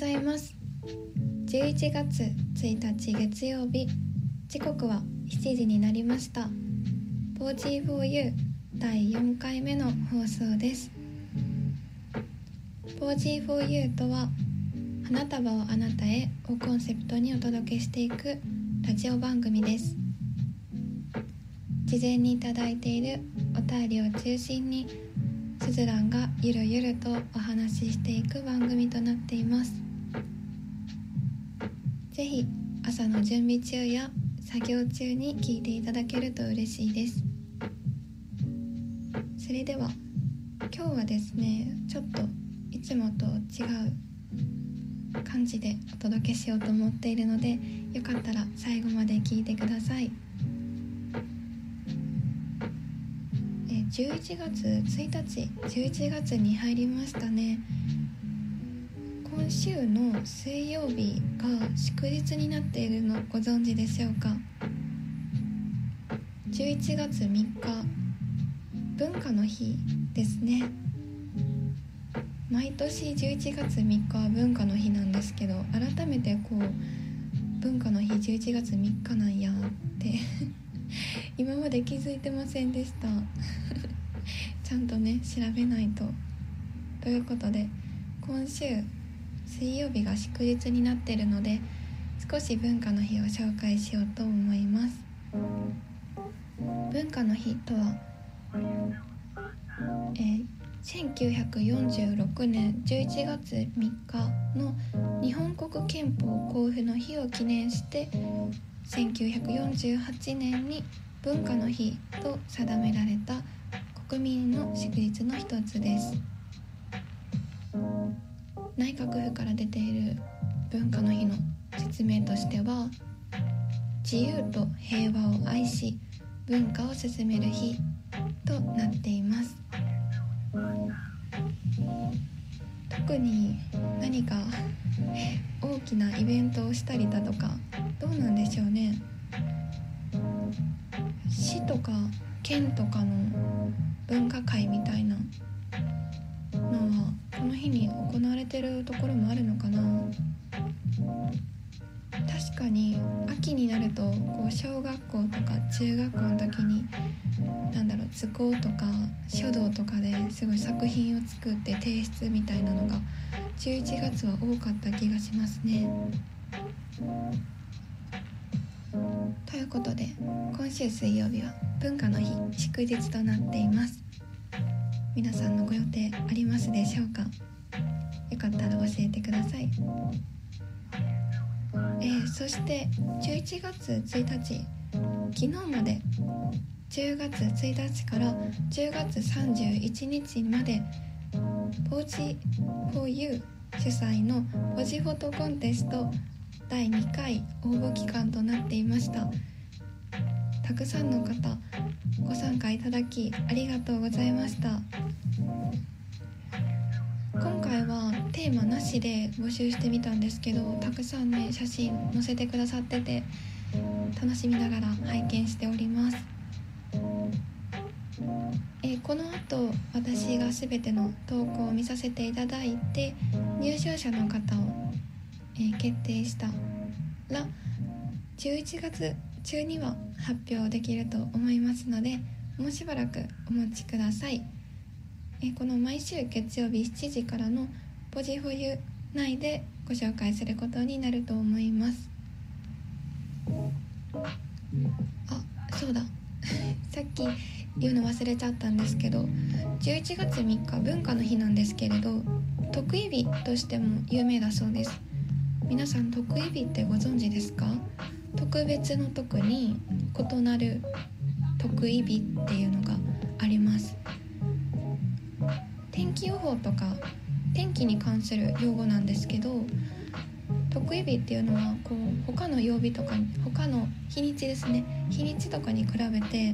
ございます。11月1日月曜日。時刻は7時になりました。4G4U 第4回目の放送です。4G4U とは花束をあなたへをコンセプトにお届けしていくラジオ番組です。事前にいただいているお便りを中心にスズランがゆるゆるとお話ししていく番組となっています。ぜひ朝の準備中や作業中に聞いていただけると嬉しいですそれでは今日はですねちょっといつもと違う感じでお届けしようと思っているのでよかったら最後まで聞いてください。11月1日11月に入りましたね今週の水曜日が祝日になっているのご存知でしょうか？11月3日文化の日ですね。毎年11月3日は文化の日なんですけど改めてこう文化の日11月3日なんやって 今まで気づいてませんでした。ちゃんとね調べないと。ということで今週水曜日が祝日になってるので少し文化の日を紹介しようと思います。文化の日とは、えー、1946年11月3日の日本国憲法公布の日を記念して1948年に文化の日と定められた国民の祝日の一つです。内閣府から出ている文化の日の説明としては自由と平和を愛し文化を進める日となっています。特に何か大きなイベントをしたりだとかどうなんでしょうね。市とか県とかの文化会みたいなのはこの日に行われてるところもあるのかな確かに秋になるとこう小学校とか中学校の時に何だろう図工とか書道とかですごい作品を作って提出みたいなのが11月は多かった気がしますね。ということで今週水曜日は文化の日祝日となっています皆さんのご予定ありますでしょうか？よかったら教えてください。えー、そして11月1日。昨日まで。10月1日から10月31日まで。ポーチ 4U 主催のポジフォトコンテスト。第2回応募期間となっていました。たくさんの方ご参加いただきありがとうございました。今回はテーマなしで募集してみたんですけどたくさんね写真載せてくださってて楽しみながら拝見しております。えこの後私が全ての投稿を見させていただいて入賞者の方をえ決定したら11月中には発表できると思いますのでもうしばらくお待ちください。えこの毎週月曜日7時からのポジフォユ内でご紹介することになると思います。あそうだ。さっき言うの忘れちゃったんですけど11月3日文化の日なんですけれど特異日としても有名だそうです。皆さん特異日ってご存知ですか？特別の特に異なる特異日っていうのがあります。天気予報とか天気に関する用語なんですけど特異日っていうのはこう他の曜日とか他の日にちですね。日にちとかに比べて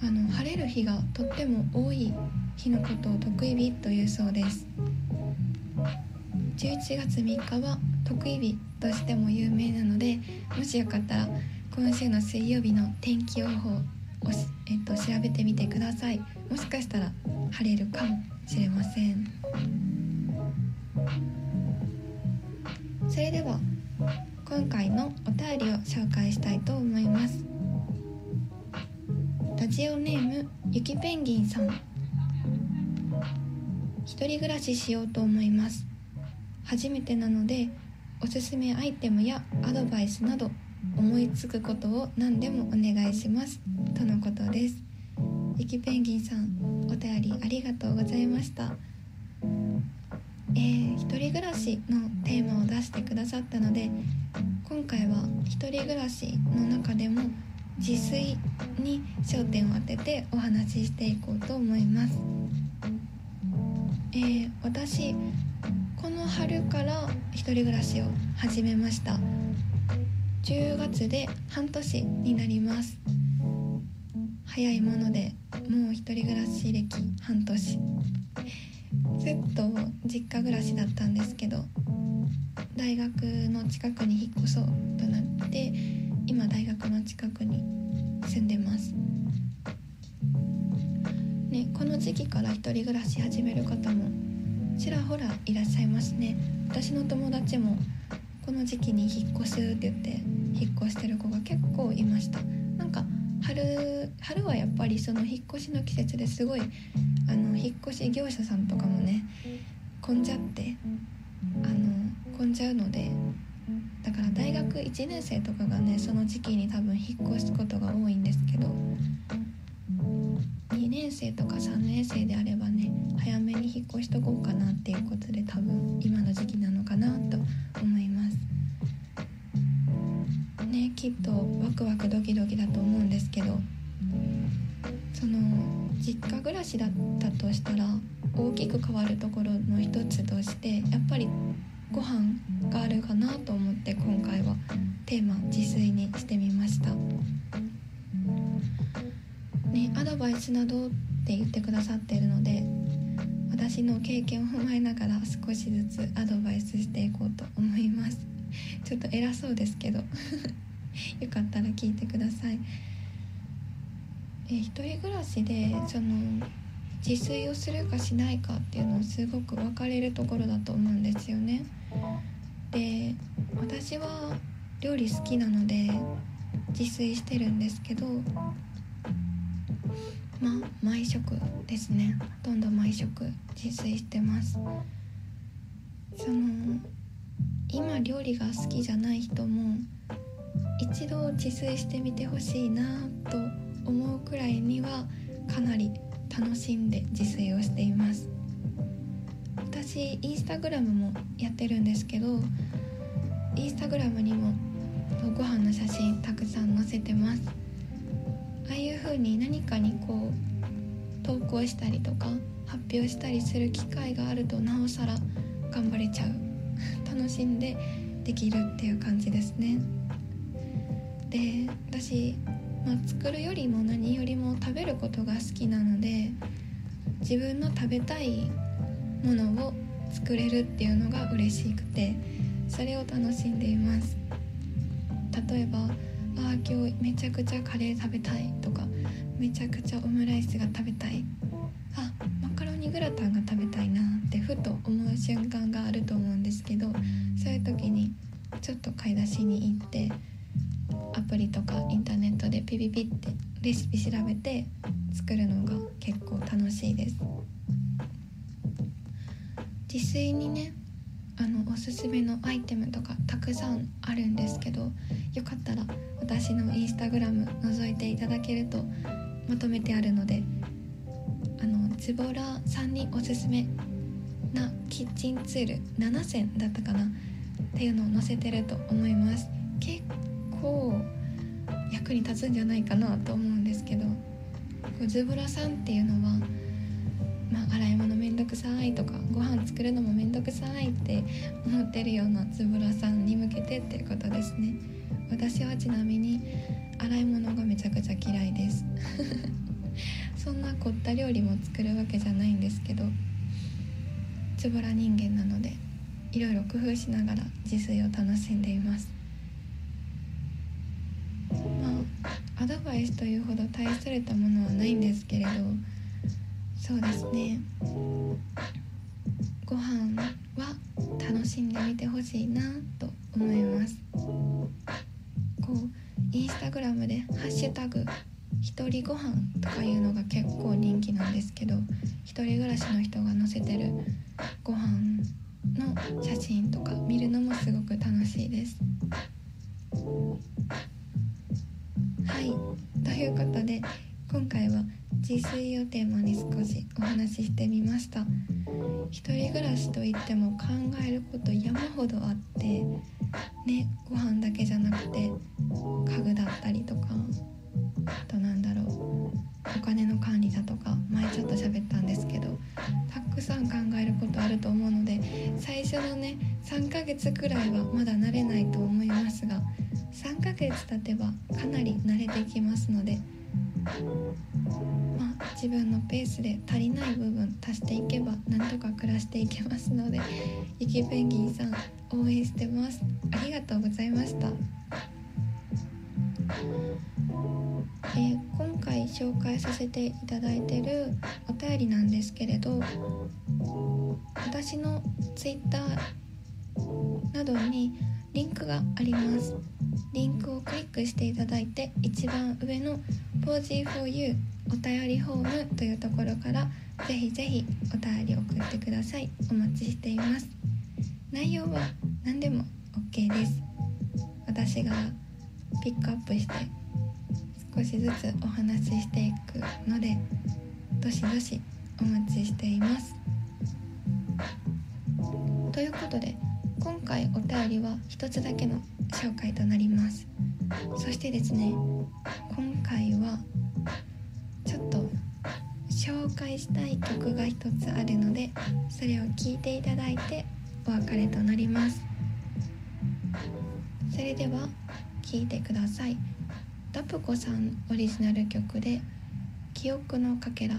あの晴れる日がとっても多い日のことを特異日というそうです。11月3日は特異日としても有名なのでもしよかったら今週の水曜日の天気予報を、えっと、調べてみてください。もしかしたら晴れるかもしれません。それでは今回のお便りを紹介したいと思います。ラジオネームゆきペンギンさん。一人暮らししようと思います。初めてなのでおすすめアイテムやアドバイスなど思いつくことを何でもお願いします。とのことです。ゆきペンギンさんお便りありがとうございました。えー、一人暮らしのテーマを出してくださったので今回は一人暮らしの中でも自炊に焦点を当ててお話ししていこうと思います、えー、私この春から一人暮らしを始めました。10月で半年になります。早いものでもう一人暮らし歴半年。ずっと実家暮らしだったんですけど大学の近くに引っ越そうとなって今大学の近くに住んでます。ねこの時期から一人暮らし始める方もちらほらいらっしゃいますね。私の友達もこの時期に引っ越すって言って引っ越してる子が結構いました。なんか春春はやっぱりその引っ越しの季節ですごいあの引っ越し業者さんとかもね混んじゃってあの混んじゃうのでだから大学1年生とかがねその時期に多分引っ越すことが多いんですけど2年生とか3年生であればめに引っ越しとこうかなっていうことで多分今の時期なのかなと思います。ねきっとワクワクドキドキだと思うんですけどその実家暮らしだったとしたら大きく変わるところの一つとしてやっぱりご飯があるかなと思って今回はテーマ自炊にしてみました。ねアドバイスなどって言ってくださっているので私の経験を踏まえながら少しずつアドバイスしていこうと思います。ちょっと偉そうですけど。よかったら聞いてください。え一人暮らしでその自炊をするかしないかっていうのはすごく分かれるところだと思うんですよね。で私は料理好きなので自炊してるんですけどま毎食ですね。ほとんど毎食自炊してます。その今料理が好きじゃない人も一度自炊してみてほしいなと思うくらいにはかなり楽しんで自炊をしています。私インスタグラムもやってるんですけどインスタグラムにもご飯の写真たくさん載せてます。ああいう風に何かにこう投稿したりとか発表したりする機会があるとなおさら頑張れちゃう。楽しんでできるっていう感じですね。で私、まあ、作るよりも何よりも食べることが好きなので自分の食べたいものを作れるっていうのが嬉しくてそれを楽しんでいます。例えばああ今日めちゃくちゃカレー食べたいとかめちゃくちゃオムライスが食べたい。あマカロニグラタンが食べたいなってふと思う瞬間があると思うんですけどそういう時にちょっと買い出しに行ってアプリとかインターネットでピピピってレシピ調べて作るのが結構楽しいです。自炊にねあのおすすめのアイテムとかたくさんあるんですけどよかったら私のインスタグラム覗いていただけるとまとめてあるのであのズボラさんにおすすめなキッチンツール7選だったかなっていうのを載せてると思います。結構役に立つんじゃないかなと思うんですけどズボラさんっていうのはまあ、洗い物めんどくさいとかご飯作るのもめんどくさいって思ってるようなつぶらさんに向けてっていうことですね。私はちなみに洗い物がめちゃくちゃ嫌いです。そんな凝った料理も作るわけじゃないんですけどつぶら人間なのでいろいろ工夫しながら自炊を楽しんでいます。まあアドバイスというほど大それたものはないんですけれどそうですね。ご飯は楽しんでみてほしいなと思います。グラムで「ハッシュタグ一人ご飯とかいうのが結構人気なんですけど一人暮らしの人が載せてるご飯の写真とか見るのもすごく楽しいです。はい。ということで今回は自炊をテーマに少しお話ししてみました。一人暮らしといっても考えること山ほどあってねご飯だけじゃなくて家具だったりとかあとなんだろうお金の管理だとか前ちょっと喋ったんですけどたくさん考えることあると思うので最初のね3ヶ月くらいはまだ慣れないと思いますが3ヶ月経てばかなり慣れてきますのでまあ、自分のペースで足りない部分足していけばなんとか暮らしていけますのでゆきペンギンさん応援してます。ありがとうございました、えー、今回紹介させていただいてるお便りなんですけれど私の Twitter などにリンクがあります。リンクをクリックしていただいて一番上の POSY4U お便りフォームというところからぜひぜひお便り送ってください。お待ちしています。内容は何でも OK です。私がピックアップして少しずつお話ししていくのでどしどしお待ちしています。ということで今回お便りは一つだけの紹介となります。そしてですね今回はちょっと紹介したい曲が一つあるのでそれを聴いていただいてお別れとなります。れでは聴いてください。ダプコさんオリジナル曲で「記憶のかけら」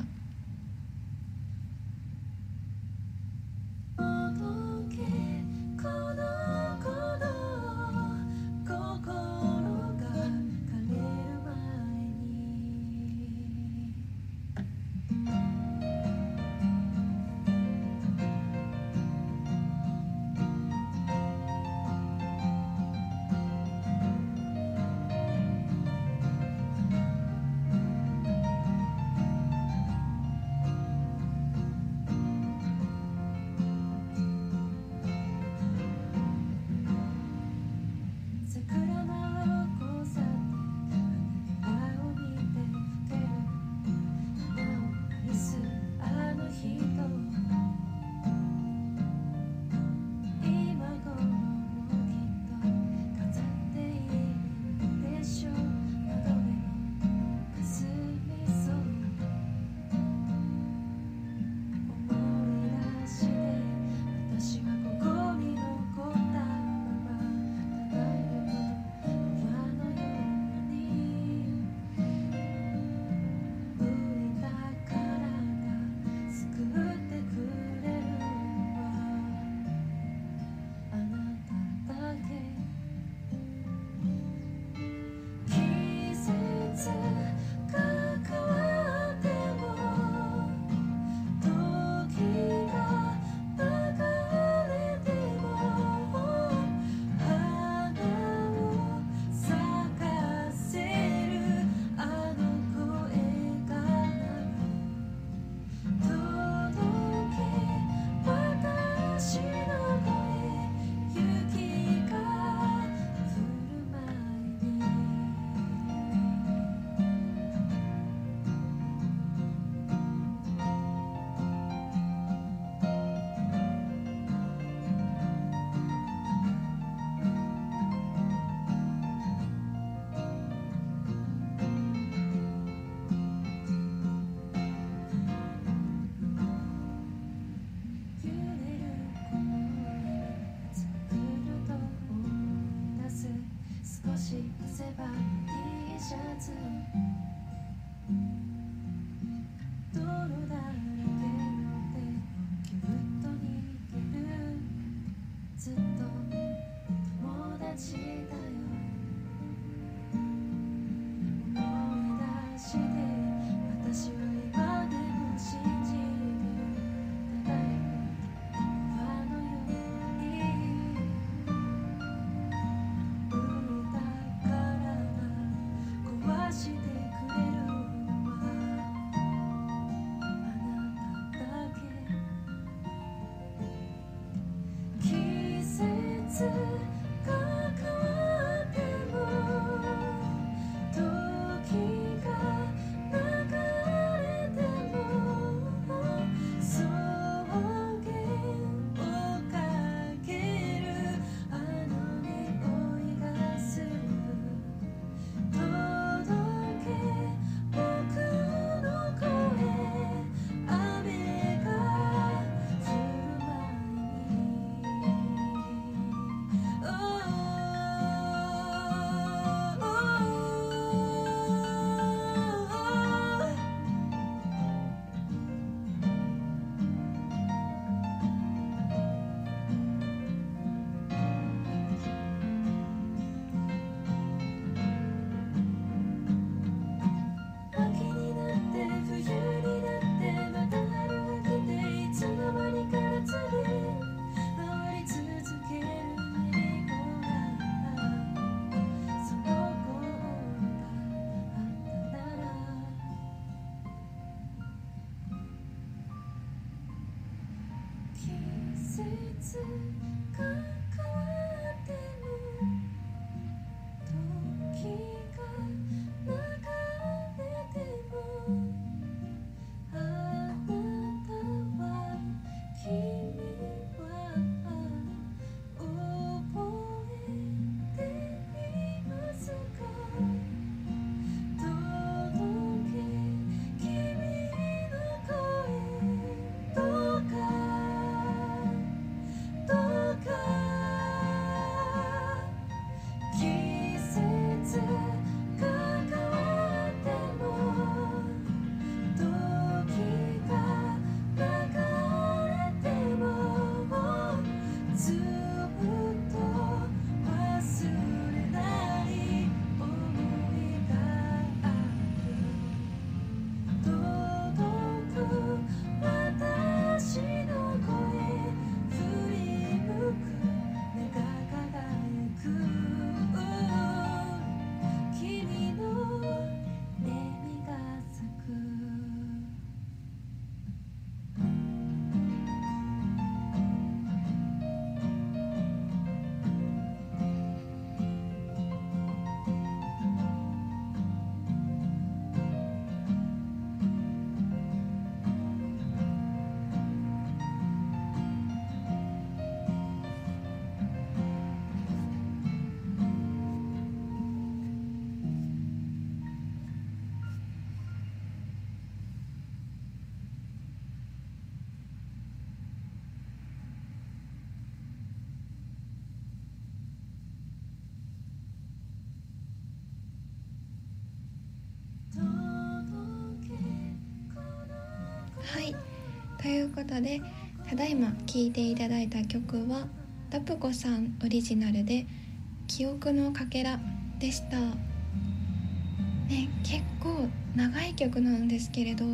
ということでただいま聴いていただいた曲はダプコさんオリジナルで「記憶のかけら」でした、ね、結構長い曲なんですけれど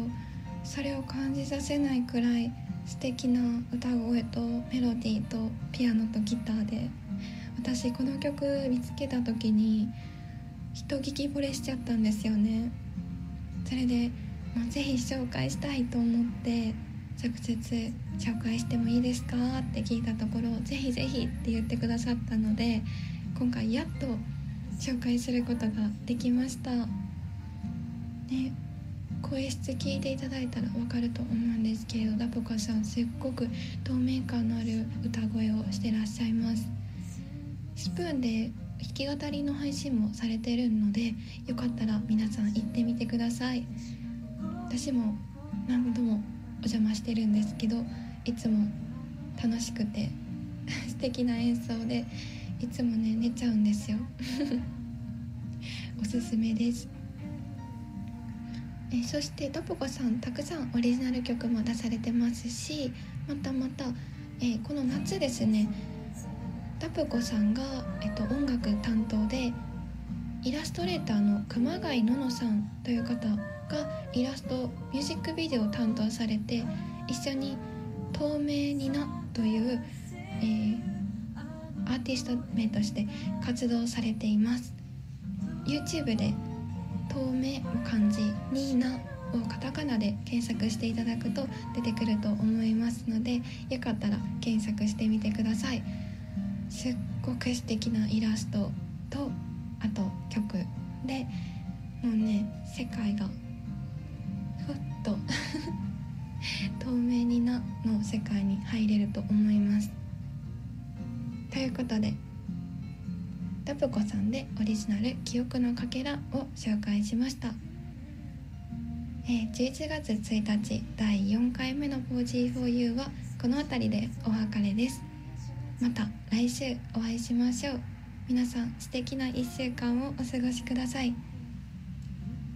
それを感じさせないくらい素敵な歌声とメロディーとピアノとギターで私この曲見つけた時に人聞き惚れしちゃったんですよね。それでもうぜひ紹介したいと思って直接紹介してもいいですか？って聞いたところぜひぜひって言ってくださったので今回やっと紹介することができました。ね声質聞いていただいたら分かると思うんですけれどダポカさんすっごく透明感のある歌声をしてらっしゃいます。スプーンで弾き語りの配信もされてるのでよかったら皆さん行ってみてください。私も何度もお邪魔してるんですけどいつも楽しくて 素敵な演奏でいつもね寝ちゃうんですよ。おすすめです。えそしてトポコさんたくさんオリジナル曲も出されてますしまたまた、えこの夏ですねタプコさんが、えっと、音楽担当でイラストレーターの熊谷ののさんという方がイラストミュージックビデオを担当されて一緒に「透明にな」という、えー、アーティスト名として活動されています。YouTube で「透明」を漢字「にな」をカタカナで検索していただくと出てくると思いますのでよかったら検索してみてください。すっごく素敵なイラストとあと曲でもうね世界がと 透明になの世界に入れると思います。ということでダプコさんでオリジナル「記憶のかけら」を紹介しました、えー、11月1日第4回目の 4G4U はこの辺りでお別れです。また来週お会いしましょう。皆さん素敵な1週間をお過ごしください。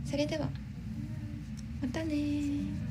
それでは。またね